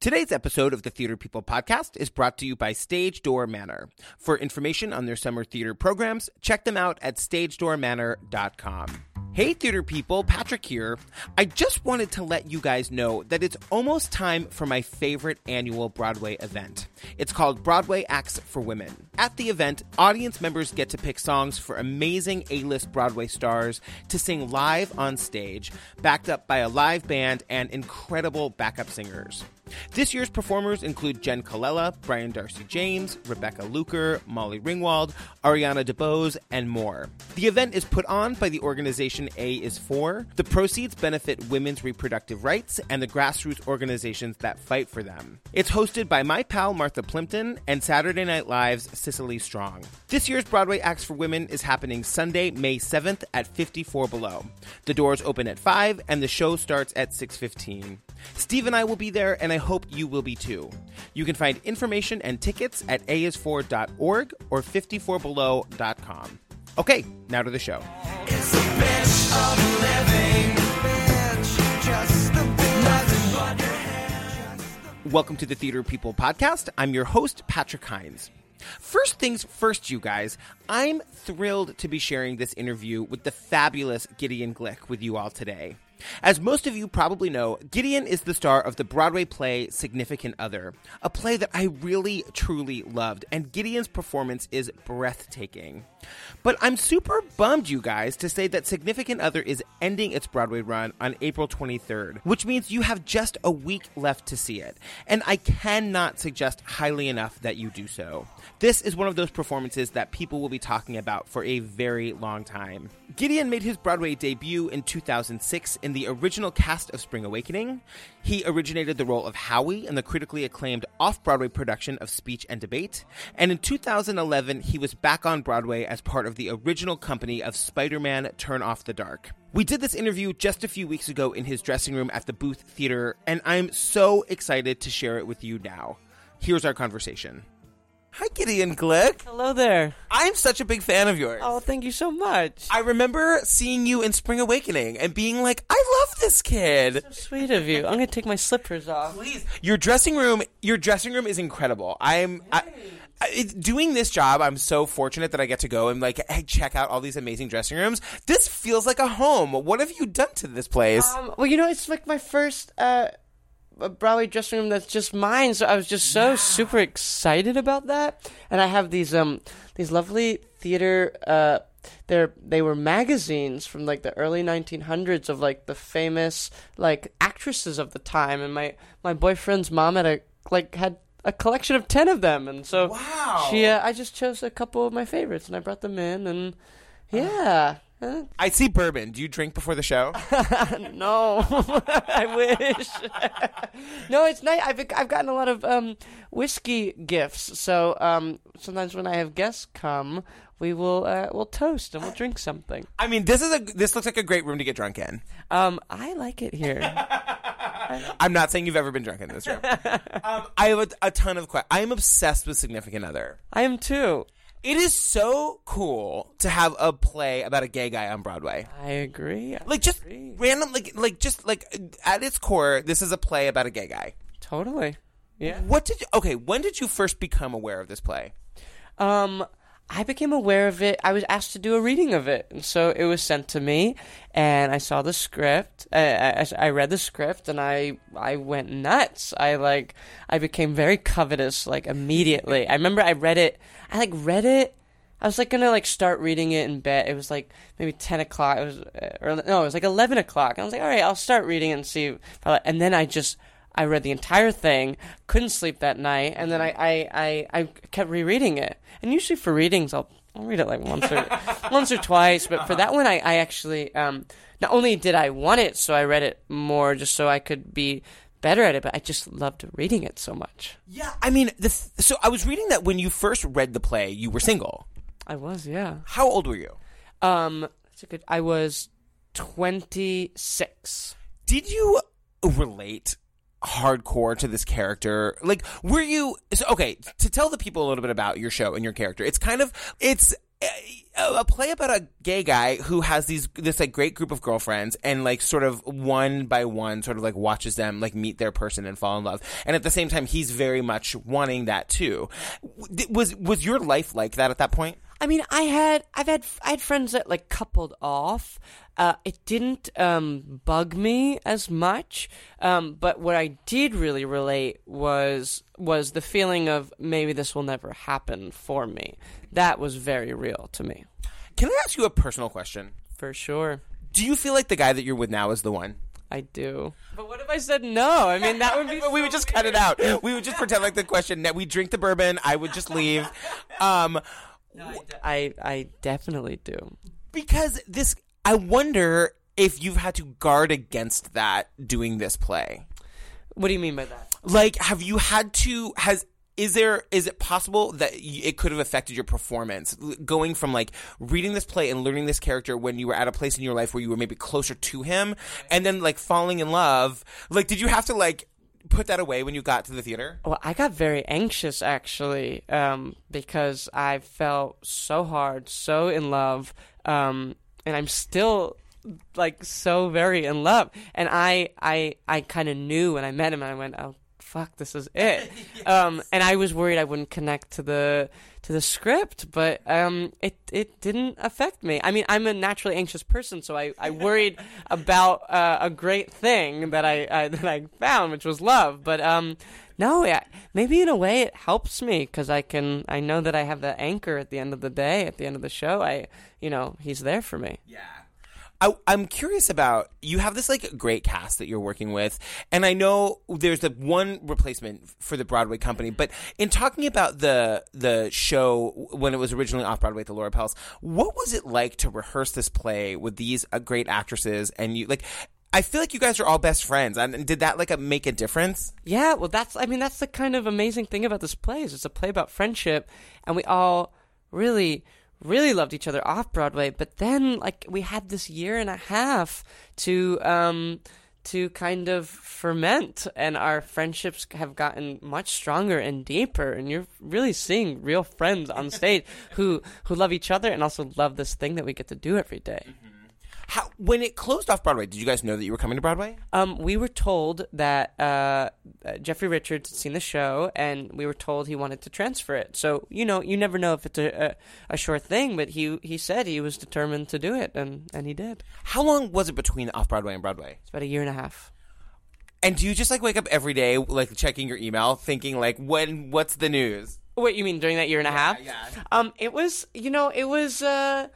Today's episode of the Theater People podcast is brought to you by Stage Door Manor. For information on their summer theater programs, check them out at stagedoormanor.com. Hey, theater people, Patrick here. I just wanted to let you guys know that it's almost time for my favorite annual Broadway event. It's called Broadway Acts for Women. At the event, audience members get to pick songs for amazing A list Broadway stars to sing live on stage, backed up by a live band and incredible backup singers. This year's performers include Jenn Colella, Brian Darcy James, Rebecca Luker, Molly Ringwald, Ariana DeBose, and more. The event is put on by the organization A is For. The proceeds benefit women's reproductive rights and the grassroots organizations that fight for them. It's hosted by my pal Martha Plimpton and Saturday Night Live's Cecily Strong. This year's Broadway Acts for Women is happening Sunday, May 7th at 54 Below. The doors open at 5 and the show starts at 6:15. Steve and I will be there and I hope you will be too. You can find information and tickets at ais4.org or 54below.com. Okay, now to the show. Welcome to the Theater People podcast. I'm your host, Patrick Hinds. First things first, you guys, I'm thrilled to be sharing this interview with the fabulous Gideon Glick with you all today. As most of you probably know, Gideon is the star of the Broadway play Significant Other, a play that I really, truly loved, and Gideon's performance is breathtaking. But I'm super bummed, you guys, to say that Significant Other is ending its Broadway run on April 23rd, which means you have just a week left to see it. And I cannot suggest highly enough that you do so. This is one of those performances that people will be talking about for a very long time. Gideon made his Broadway debut in 2006 in the original cast of Spring Awakening. He originated the role of Howie in the critically acclaimed off Broadway production of Speech and Debate. And in 2011, he was back on Broadway as part of the original company of Spider Man Turn Off the Dark. We did this interview just a few weeks ago in his dressing room at the Booth Theater, and I'm so excited to share it with you now. Here's our conversation. Hi, Gideon Glick. Hello there. I'm such a big fan of yours. Oh, thank you so much. I remember seeing you in Spring Awakening and being like, I love this kid. So sweet of you. I'm gonna take my slippers off. Please, your dressing room, your dressing room is incredible. I'm I, I, doing this job. I'm so fortunate that I get to go and like hey, check out all these amazing dressing rooms. This feels like a home. What have you done to this place? Um, well, you know, it's like my first uh, Broadway dressing room that's just mine. So I was just so super excited about that. And I have these um these lovely theater uh they're they were magazines from like the early 1900s of like the famous like actresses of the time and my my boyfriend's mom had a like had a collection of 10 of them and so Wow. she uh, I just chose a couple of my favorites and I brought them in and yeah Uh, I see bourbon. Do you drink before the show? no, I wish. no, it's nice. I've I've gotten a lot of um, whiskey gifts. So um, sometimes when I have guests come, we will uh, we'll toast and we'll drink something. I mean, this is a this looks like a great room to get drunk in. Um, I like it here. I'm not saying you've ever been drunk in this room. um, I have a, a ton of questions. I am obsessed with Significant Other. I am too. It is so cool to have a play about a gay guy on Broadway. I agree. Like just random, like like just like at its core, this is a play about a gay guy. Totally. Yeah. What did you? Okay, when did you first become aware of this play? Um, I became aware of it. I was asked to do a reading of it, and so it was sent to me, and I saw the script. I, I, I read the script, and I I went nuts. I like I became very covetous like immediately. I remember I read it. I like read it. I was like gonna like start reading it in bed. It was like maybe ten o'clock. It was uh, or no, it was like eleven o'clock. And I was like, all right, I'll start reading it and see. If I like-" And then I just I read the entire thing, couldn't sleep that night, and then I, I, I, I kept rereading it. And usually for readings, I'll, I'll read it like once or once or twice. But for that one, I, I actually um, not only did I want it, so I read it more just so I could be better at it, but I just loved reading it so much. Yeah, I mean, the th- so I was reading that when you first read the play, you were single. I was, yeah. How old were you? Um, that's a good. I was twenty six. Did you relate hardcore to this character? Like, were you so, okay? To tell the people a little bit about your show and your character, it's kind of it's. A play about a gay guy who has these this like great group of girlfriends and like sort of one by one sort of like watches them like meet their person and fall in love. And at the same time, he's very much wanting that too. Was was your life like that at that point? I mean, I had I've had I had friends that like coupled off. Uh, it didn't um, bug me as much, um, but what I did really relate was was the feeling of maybe this will never happen for me. That was very real to me, Can I ask you a personal question? for sure. Do you feel like the guy that you're with now is the one? I do. But what if I said no? I mean, that would be. we would just cut it out. We would just pretend like the question. That we drink the bourbon. I would just leave. Um, I I definitely do. because this, I wonder if you've had to guard against that doing this play. What do you mean by that? Like, have you had to? Has is there is it possible that it could have affected your performance going from like reading this play and learning this character when you were at a place in your life where you were maybe closer to him and then like falling in love like did you have to like put that away when you got to the theater Well, I got very anxious actually, um, because I felt so hard, so in love, um, and I'm still like so very in love. And I, I, I kind of knew when I met him, and I went, "Oh, fuck, this is it." um, and I was worried I wouldn't connect to the to the script, but um, it it didn't affect me. I mean, I'm a naturally anxious person, so I, I worried about uh, a great thing that I, I that I found, which was love. But um, no, yeah, maybe in a way it helps me because I can I know that I have the anchor at the end of the day, at the end of the show. I you know he's there for me. Yeah. I, I'm curious about you have this like great cast that you're working with, and I know there's the one replacement for the Broadway company. But in talking about the the show when it was originally off Broadway at the Laura Pels, what was it like to rehearse this play with these uh, great actresses and you like? I feel like you guys are all best friends, and did that like make a difference? Yeah, well, that's I mean that's the kind of amazing thing about this play is it's a play about friendship, and we all really really loved each other off Broadway. But then like we had this year and a half to um to kind of ferment, and our friendships have gotten much stronger and deeper. And you're really seeing real friends on stage who who love each other and also love this thing that we get to do every day. How when it closed off Broadway, did you guys know that you were coming to Broadway? Um, we were told that uh, uh, Jeffrey Richards had seen the show, and we were told he wanted to transfer it. So you know, you never know if it's a, a, a sure thing, but he he said he was determined to do it, and, and he did. How long was it between off Broadway and Broadway? It's about a year and a half. And do you just like wake up every day, like checking your email, thinking like, when, what's the news? What you mean during that year and a half? yeah. Um, it was you know it was uh,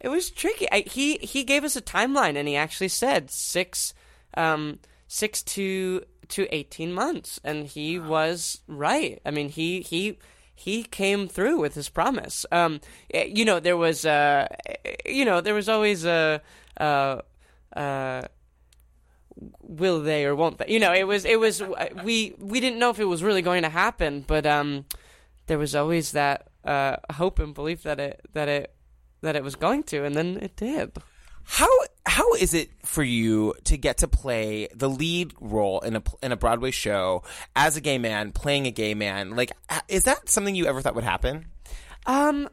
it was tricky. I, he he gave us a timeline, and he actually said six um six to to eighteen months, and he was right. I mean he he. He came through with his promise. Um, eh, you know, there was, uh, eh, you know, there was always a, uh, uh, will they or won't they? You know, it was, it was, we, we didn't know if it was really going to happen, but, um, there was always that uh, hope and belief that it that it that it was going to, and then it did. How how is it for you to get to play the lead role in a in a Broadway show as a gay man playing a gay man? Like, is that something you ever thought would happen? Um,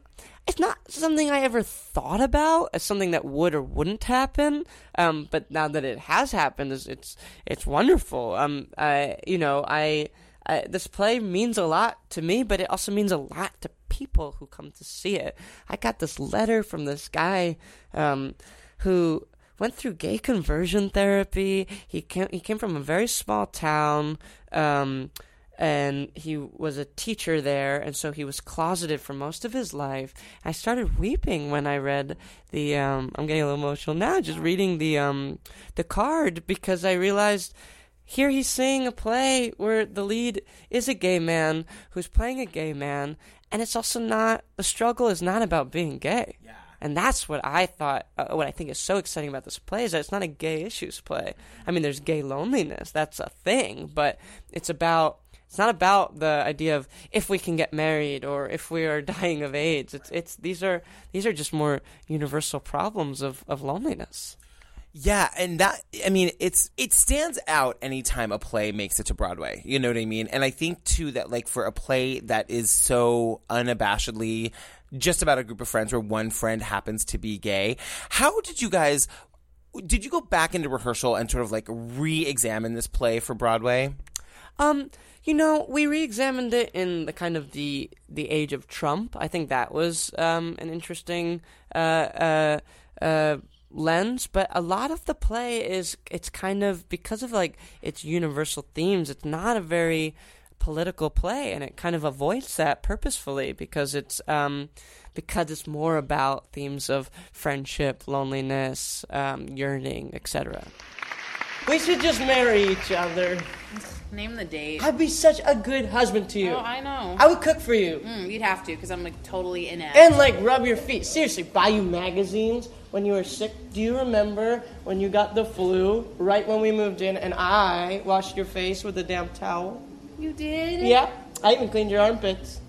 it's not something I ever thought about as something that would or wouldn't happen. Um, but now that it has happened, it's it's, it's wonderful. Um, I you know I. I, this play means a lot to me, but it also means a lot to people who come to see it. I got this letter from this guy um, who went through gay conversion therapy. He came he came from a very small town. Um, and he was a teacher there, and so he was closeted for most of his life. I started weeping when I read the. Um, I'm getting a little emotional now, just reading the um, the card because I realized here he's seeing a play where the lead is a gay man who's playing a gay man, and it's also not the struggle is not about being gay. Yeah. And that's what I thought, uh, what I think is so exciting about this play is that it's not a gay issues play. I mean, there's gay loneliness, that's a thing, but it's about, it's not about the idea of if we can get married or if we are dying of AIDS. It's, it's, these are, these are just more universal problems of, of loneliness. Yeah, and that I mean, it's it stands out anytime a play makes it to Broadway. You know what I mean? And I think too that like for a play that is so unabashedly just about a group of friends where one friend happens to be gay. How did you guys? Did you go back into rehearsal and sort of like re-examine this play for Broadway? Um, you know, we re-examined it in the kind of the the age of Trump. I think that was um, an interesting uh, uh, uh, lens. But a lot of the play is it's kind of because of like its universal themes. It's not a very political play, and it kind of avoids that purposefully because it's um, because it's more about themes of friendship, loneliness, um, yearning, etc. We should just marry each other. Name the date. I'd be such a good husband to you. Oh, I know. I would cook for you. Mm, you'd have to, because I'm like totally inept. And like rub your feet. Seriously, buy you magazines when you were sick. Do you remember when you got the flu right when we moved in and I washed your face with a damp towel? you did? Yeah. I even cleaned your armpits.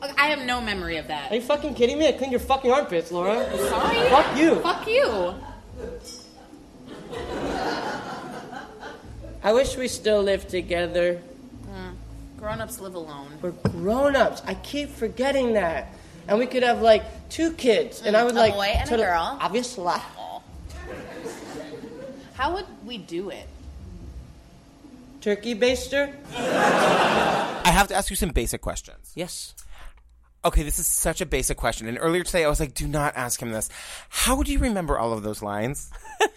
I have no memory of that. Are you fucking kidding me? I cleaned your fucking armpits, Laura. Sorry. Fuck you. Fuck you. I wish we still lived together. Grown ups live alone. We're grown ups. I keep forgetting that. And we could have like two kids. And I would Mm, a like boy and a totally- girl. Obviously. Aw. How would we do it? Turkey baster? I have to ask you some basic questions. Yes. Okay, this is such a basic question. And earlier today, I was like, do not ask him this. How do you remember all of those lines?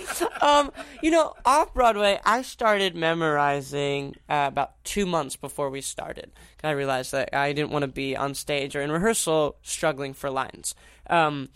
Um, you know, off Broadway, I started memorizing uh, about two months before we started. I realized that I didn't want to be on stage or in rehearsal struggling for lines. Um,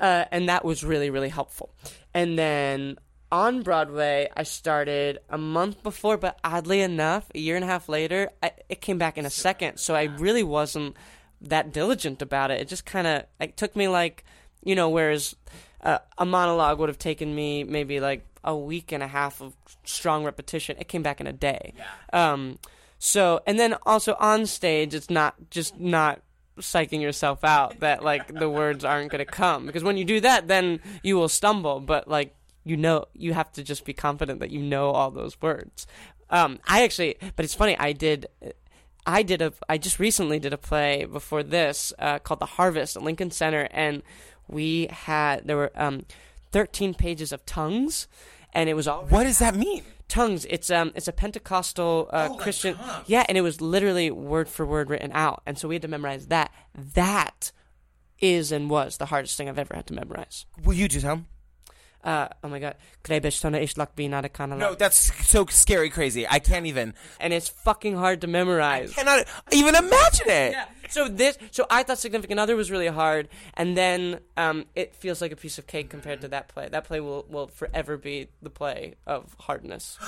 uh, and that was really, really helpful. And then on Broadway, I started a month before, but oddly enough, a year and a half later, I, it came back in a second. So I really wasn't that diligent about it. It just kind of it took me like, you know, whereas uh, a monologue would have taken me maybe like a week and a half of strong repetition. It came back in a day. Yeah. Um, so, and then also on stage, it's not just not psyching yourself out that like the words aren't going to come because when you do that, then you will stumble. But like you know, you have to just be confident that you know all those words. Um, I actually, but it's funny. I did. I did a. I just recently did a play before this uh, called The Harvest at Lincoln Center, and we had there were um, thirteen pages of tongues, and it was all What does that mean? tongues. It's um, it's a Pentecostal uh, Christian. Yeah, and it was literally word for word written out, and so we had to memorize that. That is and was the hardest thing I've ever had to memorize. Will you do Tom? Uh, oh my god, No, that's so scary crazy. I can't even and it's fucking hard to memorize. I cannot even imagine it. Yeah. So this, so I thought Significant Other was really hard, and then um, it feels like a piece of cake compared to that play. That play will will forever be the play of hardness.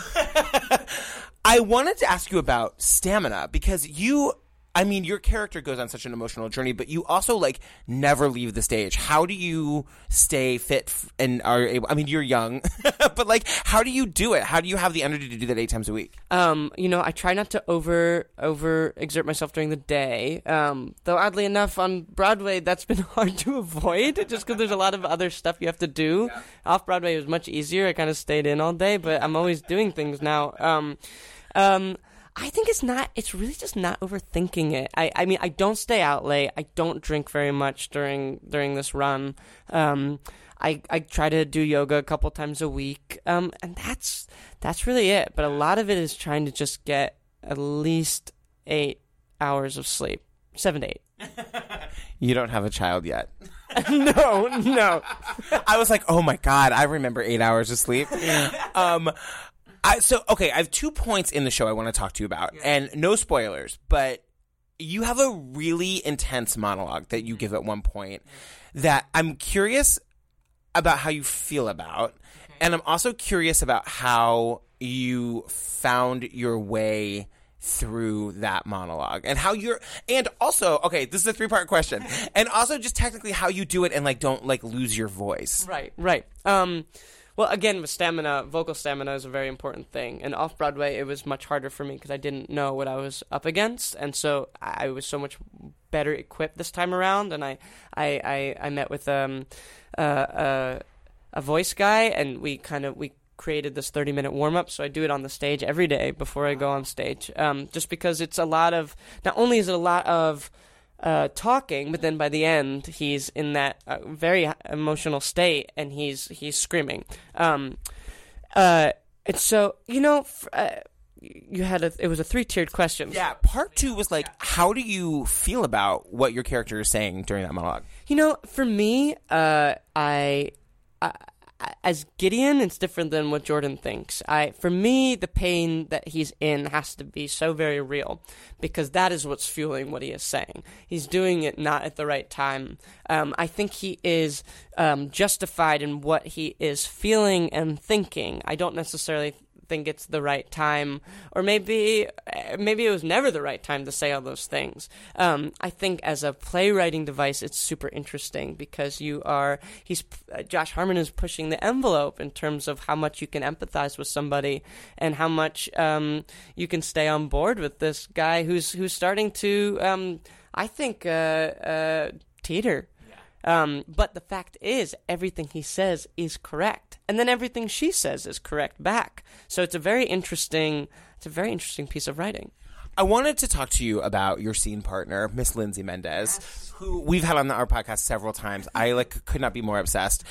I wanted to ask you about stamina because you I mean your character goes on such an emotional journey but you also like never leave the stage. How do you stay fit f- and are able I mean you're young but like how do you do it? How do you have the energy to do that 8 times a week? Um, you know, I try not to over over exert myself during the day. Um, though oddly enough, on Broadway, that's been hard to avoid just because there's a lot of other stuff you have to do. Off Broadway, it was much easier. I kind of stayed in all day, but I'm always doing things now. Um, um, I think it's not. It's really just not overthinking it. I, I mean, I don't stay out late. I don't drink very much during during this run. Um, I, I try to do yoga a couple times a week, um, and that's that's really it. But a lot of it is trying to just get at least eight hours of sleep, seven to eight. You don't have a child yet. no, no. I was like, "Oh my god, I remember 8 hours of sleep." um I, so okay, I have two points in the show I want to talk to you about, and no spoilers, but you have a really intense monologue that you give at one point that I'm curious about how you feel about, and I'm also curious about how you found your way through that monologue and how you're and also okay this is a three part question and also just technically how you do it and like don't like lose your voice. Right, right. Um, well, again, with stamina, vocal stamina is a very important thing. And off Broadway, it was much harder for me because I didn't know what I was up against, and so I was so much better equipped this time around. And I, I, I, I met with um, uh, uh, a voice guy, and we kind of we created this 30 minute warm up so i do it on the stage every day before i go on stage um, just because it's a lot of not only is it a lot of uh, talking, but then by the end he's in that uh, very emotional state and he's he's screaming. Um, uh, and so you know, f- uh, you had a it was a three tiered question. Yeah, part two was like, how do you feel about what your character is saying during that monologue? You know, for me, uh, I, I, as Gideon, it's different than what Jordan thinks. I, for me, the pain that he's in has to be so very real because that is what's fueling what he is saying. He's doing it not at the right time. Um, I think he is um, justified in what he is feeling and thinking. I don't necessarily think it's the right time, or maybe maybe it was never the right time to say all those things. Um, I think as a playwriting device, it's super interesting because you are he's uh, Josh Harmon is pushing the envelope in terms of how much you can empathize with somebody and how much um, you can stay on board with this guy who's who's starting to um, I think uh, uh teeter. Um, but the fact is, everything he says is correct, and then everything she says is correct back. So it's a very interesting, it's a very interesting piece of writing. I wanted to talk to you about your scene partner, Miss Lindsay Mendez, who we've had on the, our podcast several times. I like could not be more obsessed.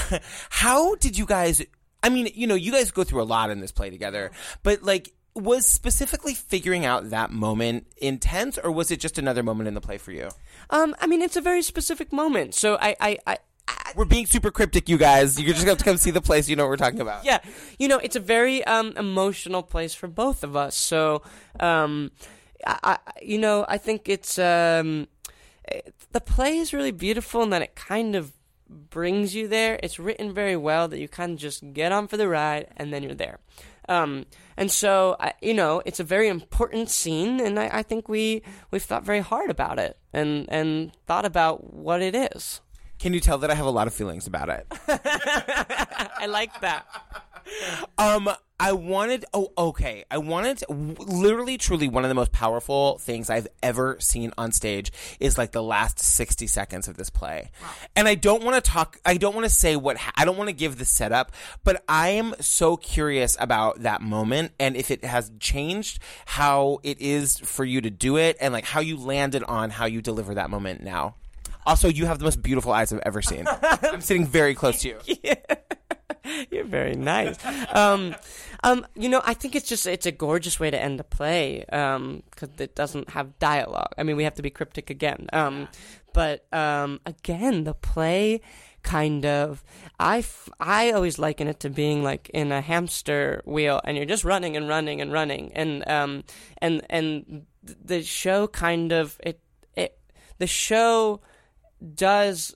How did you guys? I mean, you know, you guys go through a lot in this play together, but like. Was specifically figuring out that moment intense, or was it just another moment in the play for you? Um, I mean, it's a very specific moment. So I, I, I, I We're being super cryptic, you guys. You're just going to come see the place. You know what we're talking about. yeah, you know, it's a very um, emotional place for both of us. So, um, I, I, you know, I think it's um, it- the play is really beautiful and that it kind of brings you there. It's written very well that you kind of just get on for the ride and then you're there. Um, and so, I, you know, it's a very important scene, and I, I think we we've thought very hard about it and and thought about what it is. Can you tell that I have a lot of feelings about it? I like that. Um, I wanted. Oh, okay. I wanted. To, literally, truly, one of the most powerful things I've ever seen on stage is like the last sixty seconds of this play. And I don't want to talk. I don't want to say what. I don't want to give the setup. But I am so curious about that moment and if it has changed how it is for you to do it and like how you landed on how you deliver that moment now. Also, you have the most beautiful eyes I've ever seen. I'm sitting very close to you. You're very nice. Um, um, you know, I think it's just it's a gorgeous way to end a play because it doesn't have dialogue. I mean, we have to be cryptic again. Um, but um, again, the play kind of I, f- I always liken it to being like in a hamster wheel and you're just running and running and running and um and and the show kind of it it the show does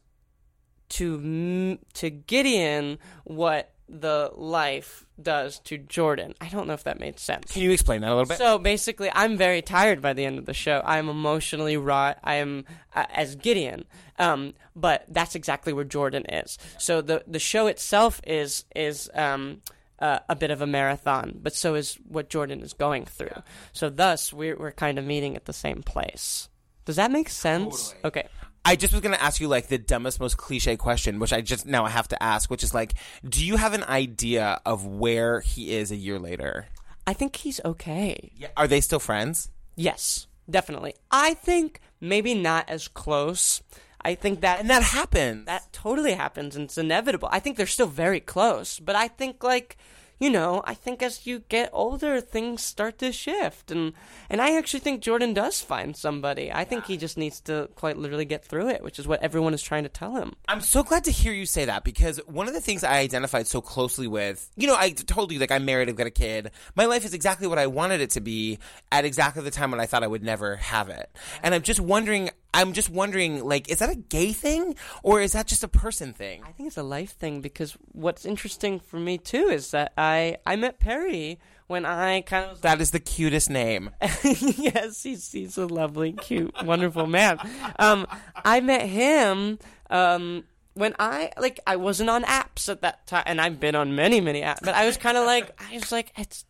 to to Gideon what the life does to Jordan. I don't know if that made sense. Can you explain that a little bit? So basically, I'm very tired by the end of the show. I'm emotionally raw. I am uh, as Gideon, um, but that's exactly where Jordan is. So the the show itself is is. Um, uh, a bit of a marathon, but so is what Jordan is going through. So thus, we're we're kind of meeting at the same place. Does that make sense? Okay. I just was going to ask you like the dumbest, most cliche question, which I just now I have to ask, which is like, do you have an idea of where he is a year later? I think he's okay. Yeah. Are they still friends? Yes, definitely. I think maybe not as close. I think that And that happened. that totally happens and it's inevitable. I think they're still very close, but I think like you know, I think as you get older, things start to shift, and and I actually think Jordan does find somebody. I think he just needs to quite literally get through it, which is what everyone is trying to tell him. I'm so glad to hear you say that because one of the things I identified so closely with, you know, I told you like I'm married, I've got a kid. My life is exactly what I wanted it to be at exactly the time when I thought I would never have it. And I'm just wondering, I'm just wondering, like, is that a gay thing or is that just a person thing? I think it's a life thing because what's interesting for me too is that I I met Perry when I kind of That is the cutest name. yes, he's he's a lovely, cute, wonderful man. Um, I met him um when I like I wasn't on apps at that time, and I've been on many, many apps. But I was kind of like I was like it's.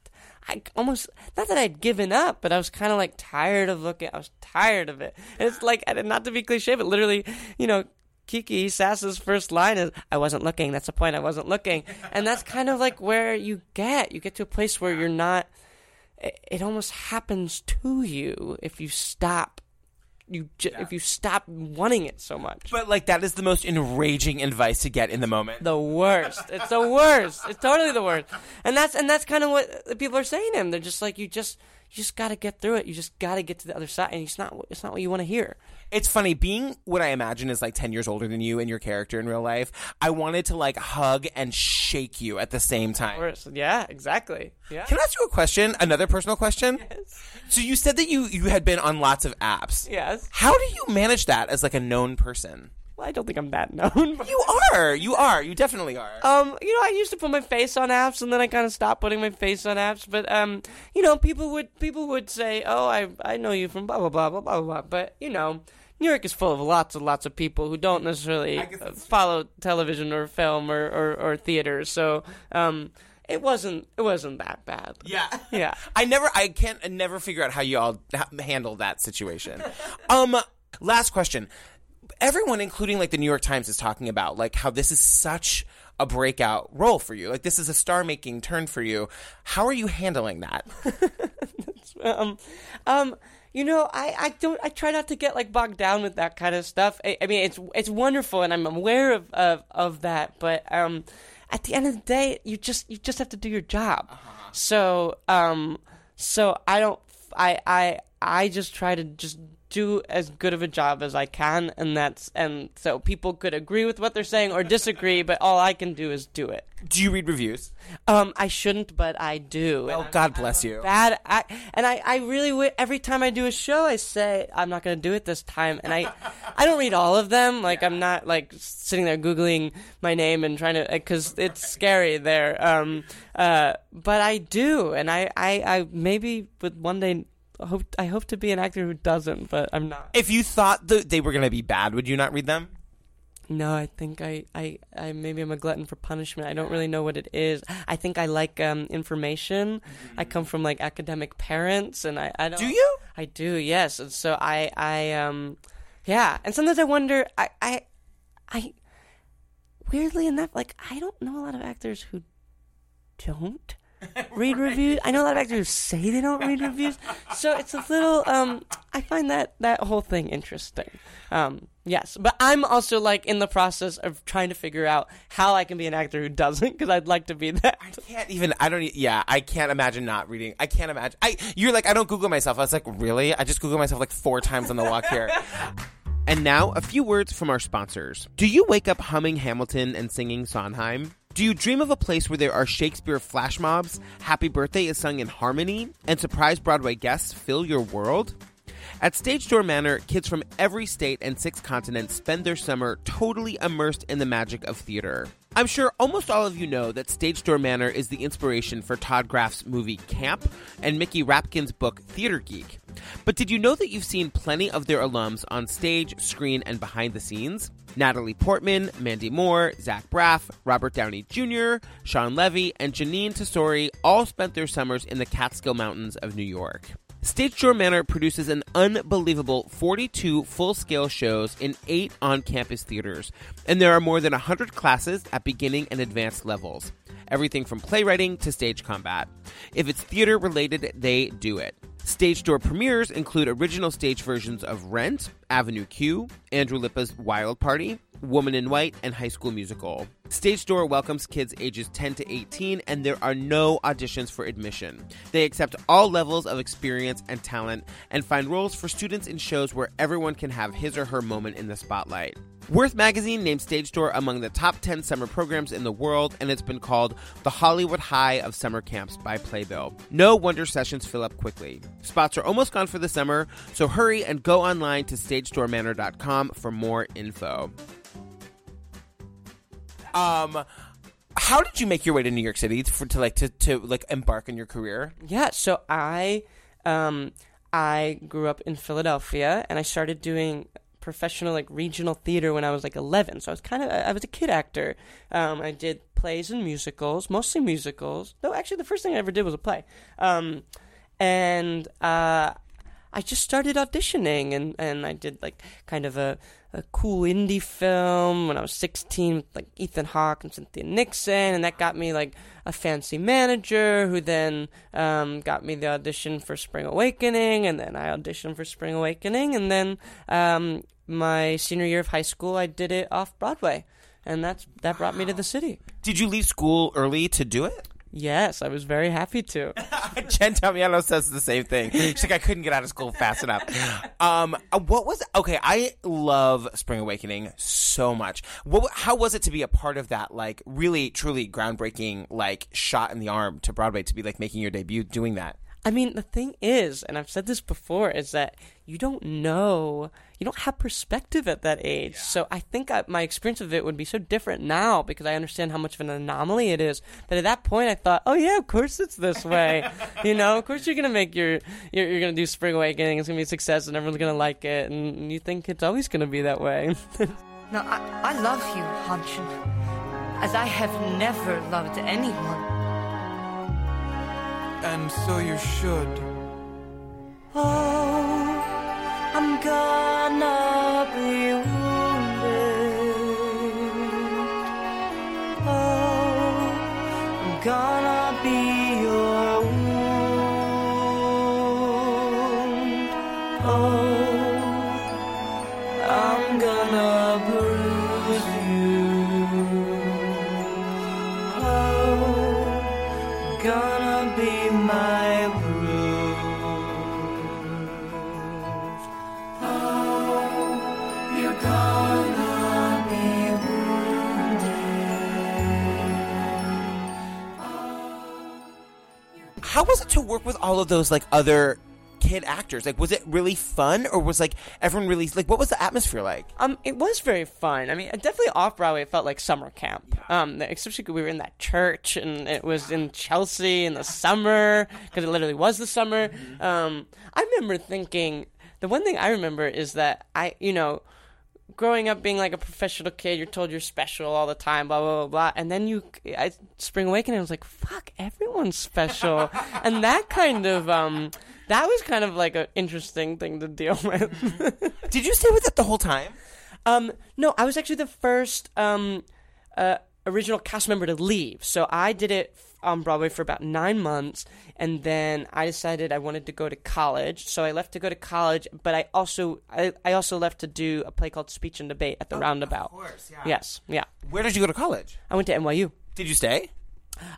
I almost not that I'd given up, but I was kind of like tired of looking. I was tired of it. And it's like not to be cliche, but literally, you know, Kiki Sass's first line is, I wasn't looking. That's the point. I wasn't looking. And that's kind of like where you get. You get to a place where you're not, it, it almost happens to you if you stop you j- if you stop wanting it so much. But like that is the most enraging advice to get in the moment. the worst. It's the worst. It's totally the worst. And that's and that's kind of what people are saying to him. They're just like you just you just got to get through it. You just got to get to the other side, and it's not it's not what you want to hear. It's funny being what I imagine is like 10 years older than you and your character in real life. I wanted to like hug and shake you at the same time. Yeah, exactly. Yeah. Can I ask you a question? Another personal question? So you said that you you had been on lots of apps. Yes. How do you manage that as like a known person? I don't think I'm that known. But, You are. You are. You definitely are. um, you know, I used to put my face on apps, and then I kind of stopped putting my face on apps. But um, you know, people would people would say, "Oh, I I know you from blah blah blah blah blah blah." But you know. New York is full of lots and lots of people who don't necessarily uh, follow television or film or, or, or theater, so um, it wasn't it wasn't that bad. yeah. Yeah. I never I can't I never figure out how you all ha- handle that situation. um last question. Everyone including like the New York Times is talking about like how this is such a breakout role for you. Like this is a star-making turn for you. How are you handling that? um, um, you know, I, I don't I try not to get like bogged down with that kind of stuff. I, I mean, it's it's wonderful, and I'm aware of, of of that. But um, at the end of the day, you just you just have to do your job. So um, so I don't I I I just try to just do as good of a job as I can, and that's and so people could agree with what they're saying or disagree, but all I can do is do it. Do you read reviews? Um, I shouldn't, but I do. Oh God bless you. bad act, and I, I really every time I do a show I say I'm not going to do it this time and I I don't read all of them like I'm not like sitting there googling my name and trying to cuz it's scary there um uh but I do and I I, I maybe would one day hope I hope to be an actor who doesn't but I'm not If you thought that they were going to be bad, would you not read them? No, I think I, I, I maybe I'm a glutton for punishment. I don't really know what it is. I think I like um, information. I come from like academic parents, and I, I don't. Do you? I do, yes. And so I, I, um, yeah. And sometimes I wonder. I, I, I, weirdly enough, like I don't know a lot of actors who don't read reviews. I know a lot of actors say they don't read reviews. So it's a little. Um, I find that that whole thing interesting. Um, yes, but I'm also like in the process of trying to figure out how I can be an actor who doesn't, because I'd like to be that. I can't even. I don't. e- Yeah, I can't imagine not reading. I can't imagine. I. You're like I don't Google myself. I was like, really? I just Google myself like four times on the walk here. and now a few words from our sponsors. Do you wake up humming Hamilton and singing Sondheim? Do you dream of a place where there are Shakespeare flash mobs, Happy Birthday is sung in harmony, and surprise Broadway guests fill your world? At Stage Door Manor, kids from every state and six continents spend their summer totally immersed in the magic of theater. I'm sure almost all of you know that Stage Door Manor is the inspiration for Todd Graff's movie Camp and Mickey Rapkin's book Theater Geek. But did you know that you've seen plenty of their alums on stage, screen, and behind the scenes? Natalie Portman, Mandy Moore, Zach Braff, Robert Downey Jr., Shawn Levy, and Jeanine Tesori all spent their summers in the Catskill Mountains of New York. Stage Door Manor produces an unbelievable 42 full scale shows in eight on campus theaters, and there are more than 100 classes at beginning and advanced levels. Everything from playwriting to stage combat. If it's theater related, they do it. Stage door premieres include original stage versions of Rent, Avenue Q, Andrew Lippa's Wild Party, Woman in White, and High School Musical. Stage Door welcomes kids ages 10 to 18, and there are no auditions for admission. They accept all levels of experience and talent and find roles for students in shows where everyone can have his or her moment in the spotlight. Worth magazine named Stage Door among the top 10 summer programs in the world, and it's been called the Hollywood High of summer camps by Playbill. No wonder sessions fill up quickly. Spots are almost gone for the summer, so hurry and go online to stagedoormanor.com for more info. Um, how did you make your way to New York City for to like to, to like embark on your career? Yeah, so I um I grew up in Philadelphia and I started doing professional like regional theater when I was like 11. So I was kind of I was a kid actor. Um I did plays and musicals, mostly musicals. No, actually the first thing I ever did was a play. Um and uh I just started auditioning, and and I did like kind of a a cool indie film when I was 16 with like Ethan Hawke and Cynthia Nixon, and that got me like a fancy manager who then um, got me the audition for Spring Awakening, and then I auditioned for Spring Awakening, and then um, my senior year of high school, I did it off Broadway, and that's that brought me to the city. Did you leave school early to do it? Yes, I was very happy to. Jen Damiano says the same thing. She's like, I couldn't get out of school fast enough. Um, uh, what was okay? I love Spring Awakening so much. What? How was it to be a part of that? Like, really, truly groundbreaking, like shot in the arm to Broadway to be like making your debut doing that. I mean, the thing is, and I've said this before, is that you don't know, you don't have perspective at that age. So I think I, my experience of it would be so different now because I understand how much of an anomaly it is. That at that point I thought, oh yeah, of course it's this way. you know, of course you're gonna make your, you're, you're gonna do Spring Awakening. It's gonna be a success, and everyone's gonna like it, and you think it's always gonna be that way. Now, I, I love you, Hanschen, as I have never loved anyone. And so you should. Oh, was it to work with all of those like other kid actors? Like, was it really fun, or was like everyone really like? What was the atmosphere like? Um, it was very fun. I mean, definitely off Broadway. It felt like summer camp. Um, especially we were in that church, and it was in Chelsea in the summer because it literally was the summer. Um, I remember thinking the one thing I remember is that I, you know, growing up being like a professional kid, you're told you're special all the time, blah blah blah blah, and then you, I, Spring Awakening, I was like, fuck, everyone's special, and that kind of, um, that was kind of like an interesting thing to deal with. Did you stay with it the whole time? Um, no, I was actually the first um, uh, original cast member to leave. So I did it on Broadway for about nine months, and then I decided I wanted to go to college. So I left to go to college, but I also I, I also left to do a play called Speech and Debate at the Roundabout. Of course, yeah. Yes, yeah. Where did you go to college? I went to NYU. Did you stay?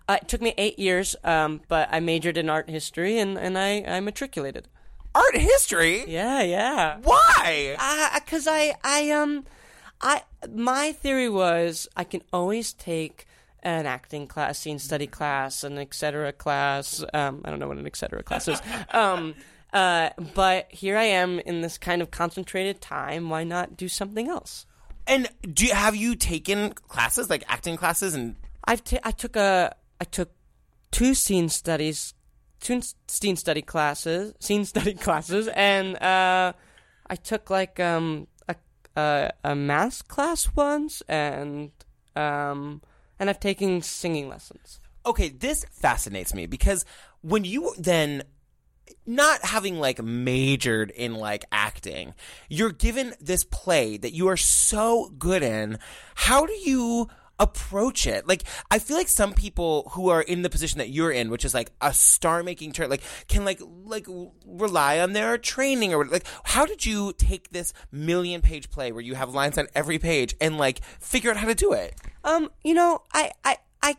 Uh, it took me eight years, um, but I majored in art history, and, and I, I matriculated. Art history. Yeah, yeah. Why? because I, I, um, I, my theory was I can always take an acting class, scene study class, an et cetera class. Um, I don't know what an et cetera class is. Um, uh, but here I am in this kind of concentrated time. Why not do something else? And do you, have you taken classes like acting classes and I've ta- I took a I took two scene studies, two scene study classes, scene study classes, and uh, I took like um a a, a math class once, and um and I've taken singing lessons. okay, this fascinates me because when you then not having like majored in like acting, you're given this play that you are so good in. How do you approach it? Like, I feel like some people who are in the position that you're in, which is like a star making turn, like can like like rely on their training or like. How did you take this million page play where you have lines on every page and like figure out how to do it? Um, you know, I, I, I,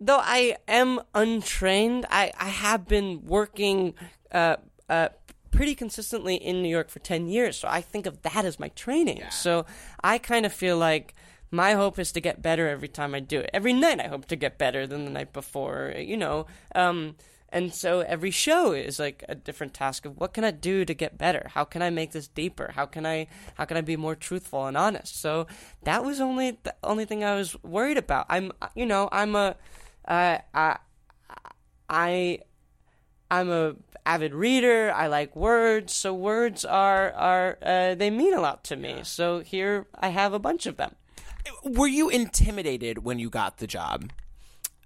though I am untrained, I, I have been working, uh, uh, pretty consistently in New York for 10 years. So I think of that as my training. So I kind of feel like my hope is to get better every time I do it. Every night I hope to get better than the night before, you know. Um, and so every show is like a different task of what can I do to get better? How can I make this deeper? How can I how can I be more truthful and honest? So that was only the only thing I was worried about. I'm you know I'm a uh, I I I'm a avid reader. I like words, so words are are uh, they mean a lot to me. So here I have a bunch of them. Were you intimidated when you got the job?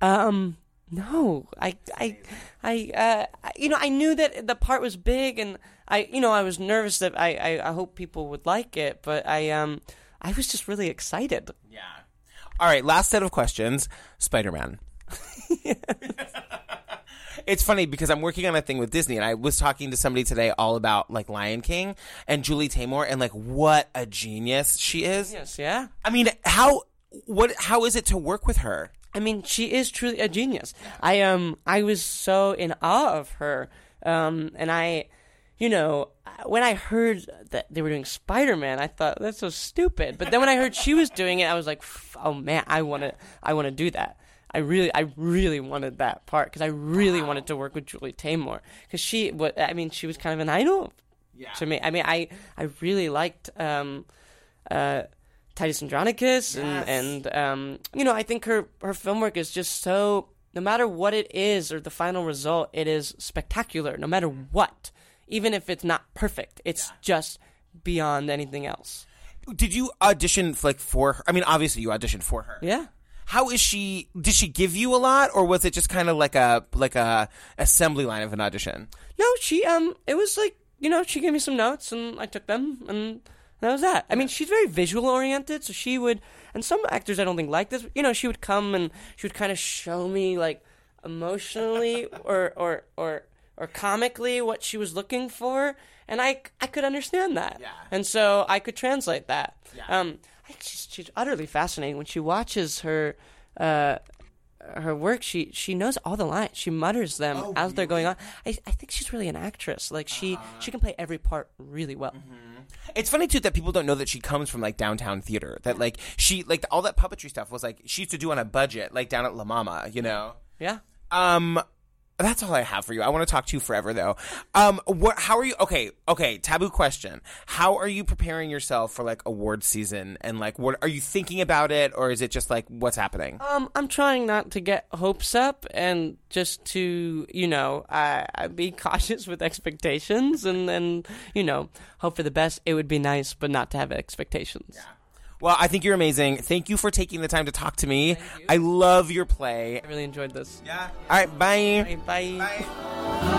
Um, No, I, I, I, uh, you know, I knew that the part was big, and I, you know, I was nervous that I, I, I hope people would like it, but I, um, I was just really excited. Yeah. All right, last set of questions. Spider Man. it's funny because I'm working on a thing with Disney, and I was talking to somebody today all about like Lion King and Julie Taymor, and like what a genius she is. Yes, yeah. I mean, how what how is it to work with her? I mean, she is truly a genius. I um, I was so in awe of her. Um, and I, you know, when I heard that they were doing Spider Man, I thought that's so stupid. But then when I heard she was doing it, I was like, oh man, I want to, I want to do that. I really, I really wanted that part because I really wanted to work with Julie Taymor because she, what I mean, she was kind of an idol to me. I mean, I, I really liked. Um, uh, Titus Andronicus, and and um, you know, I think her her film work is just so. No matter what it is or the final result, it is spectacular. No matter what, even if it's not perfect, it's just beyond anything else. Did you audition like for her? I mean, obviously you auditioned for her. Yeah. How is she? Did she give you a lot, or was it just kind of like a like a assembly line of an audition? No, she um, it was like you know, she gave me some notes and I took them and that was that. I mean, she's very visual oriented, so she would, and some actors I don't think like this. You know, she would come and she would kind of show me like emotionally or or or or comically what she was looking for, and I I could understand that. Yeah. And so I could translate that. Yeah. Um, I think she's, she's utterly fascinating when she watches her. Uh, her work, she she knows all the lines. She mutters them Oh, as they're going on. I, I think she's really an actress. Like she Uh-huh. she can play every part really well. It's funny too that people don't know that she comes from like downtown theater. That like she like all that puppetry stuff was like she used to do on a budget, like down at La Mama. You know. Yeah. Um, that's all I have for you. I want to talk to you forever though. Um, what? How are you? Okay, okay. Taboo question. How are you preparing yourself for like award season? And like, what are you thinking about it, or is it just like what's happening? Um, I'm trying not to get hopes up and just to, you know, I, I be cautious with expectations and then, you know, hope for the best. It would be nice, but not to have expectations. Well, I think you're amazing. Thank you for taking the time to talk to me. I love your play. I really enjoyed this. Yeah. All right. Bye. Bye. Bye.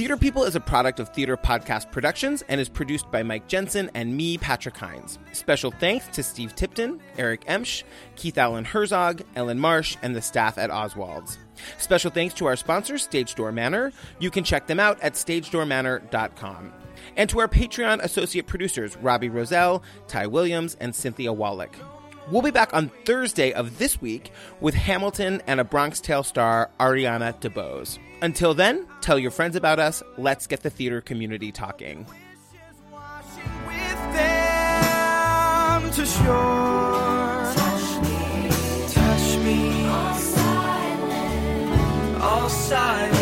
Theater People is a product of Theater Podcast Productions and is produced by Mike Jensen and me, Patrick Hinds. Special thanks to Steve Tipton, Eric Emsch, Keith Allen Herzog, Ellen Marsh, and the staff at Oswald's. Special thanks to our sponsor, Stage Door Manor. You can check them out at stagedoormanor.com. And to our Patreon associate producers, Robbie Rozelle, Ty Williams, and Cynthia Wallach. We'll be back on Thursday of this week with Hamilton and a Bronx Tale star, Ariana DeBose. Until then, tell your friends about us. Let's get the theater community talking. All silent. All silent.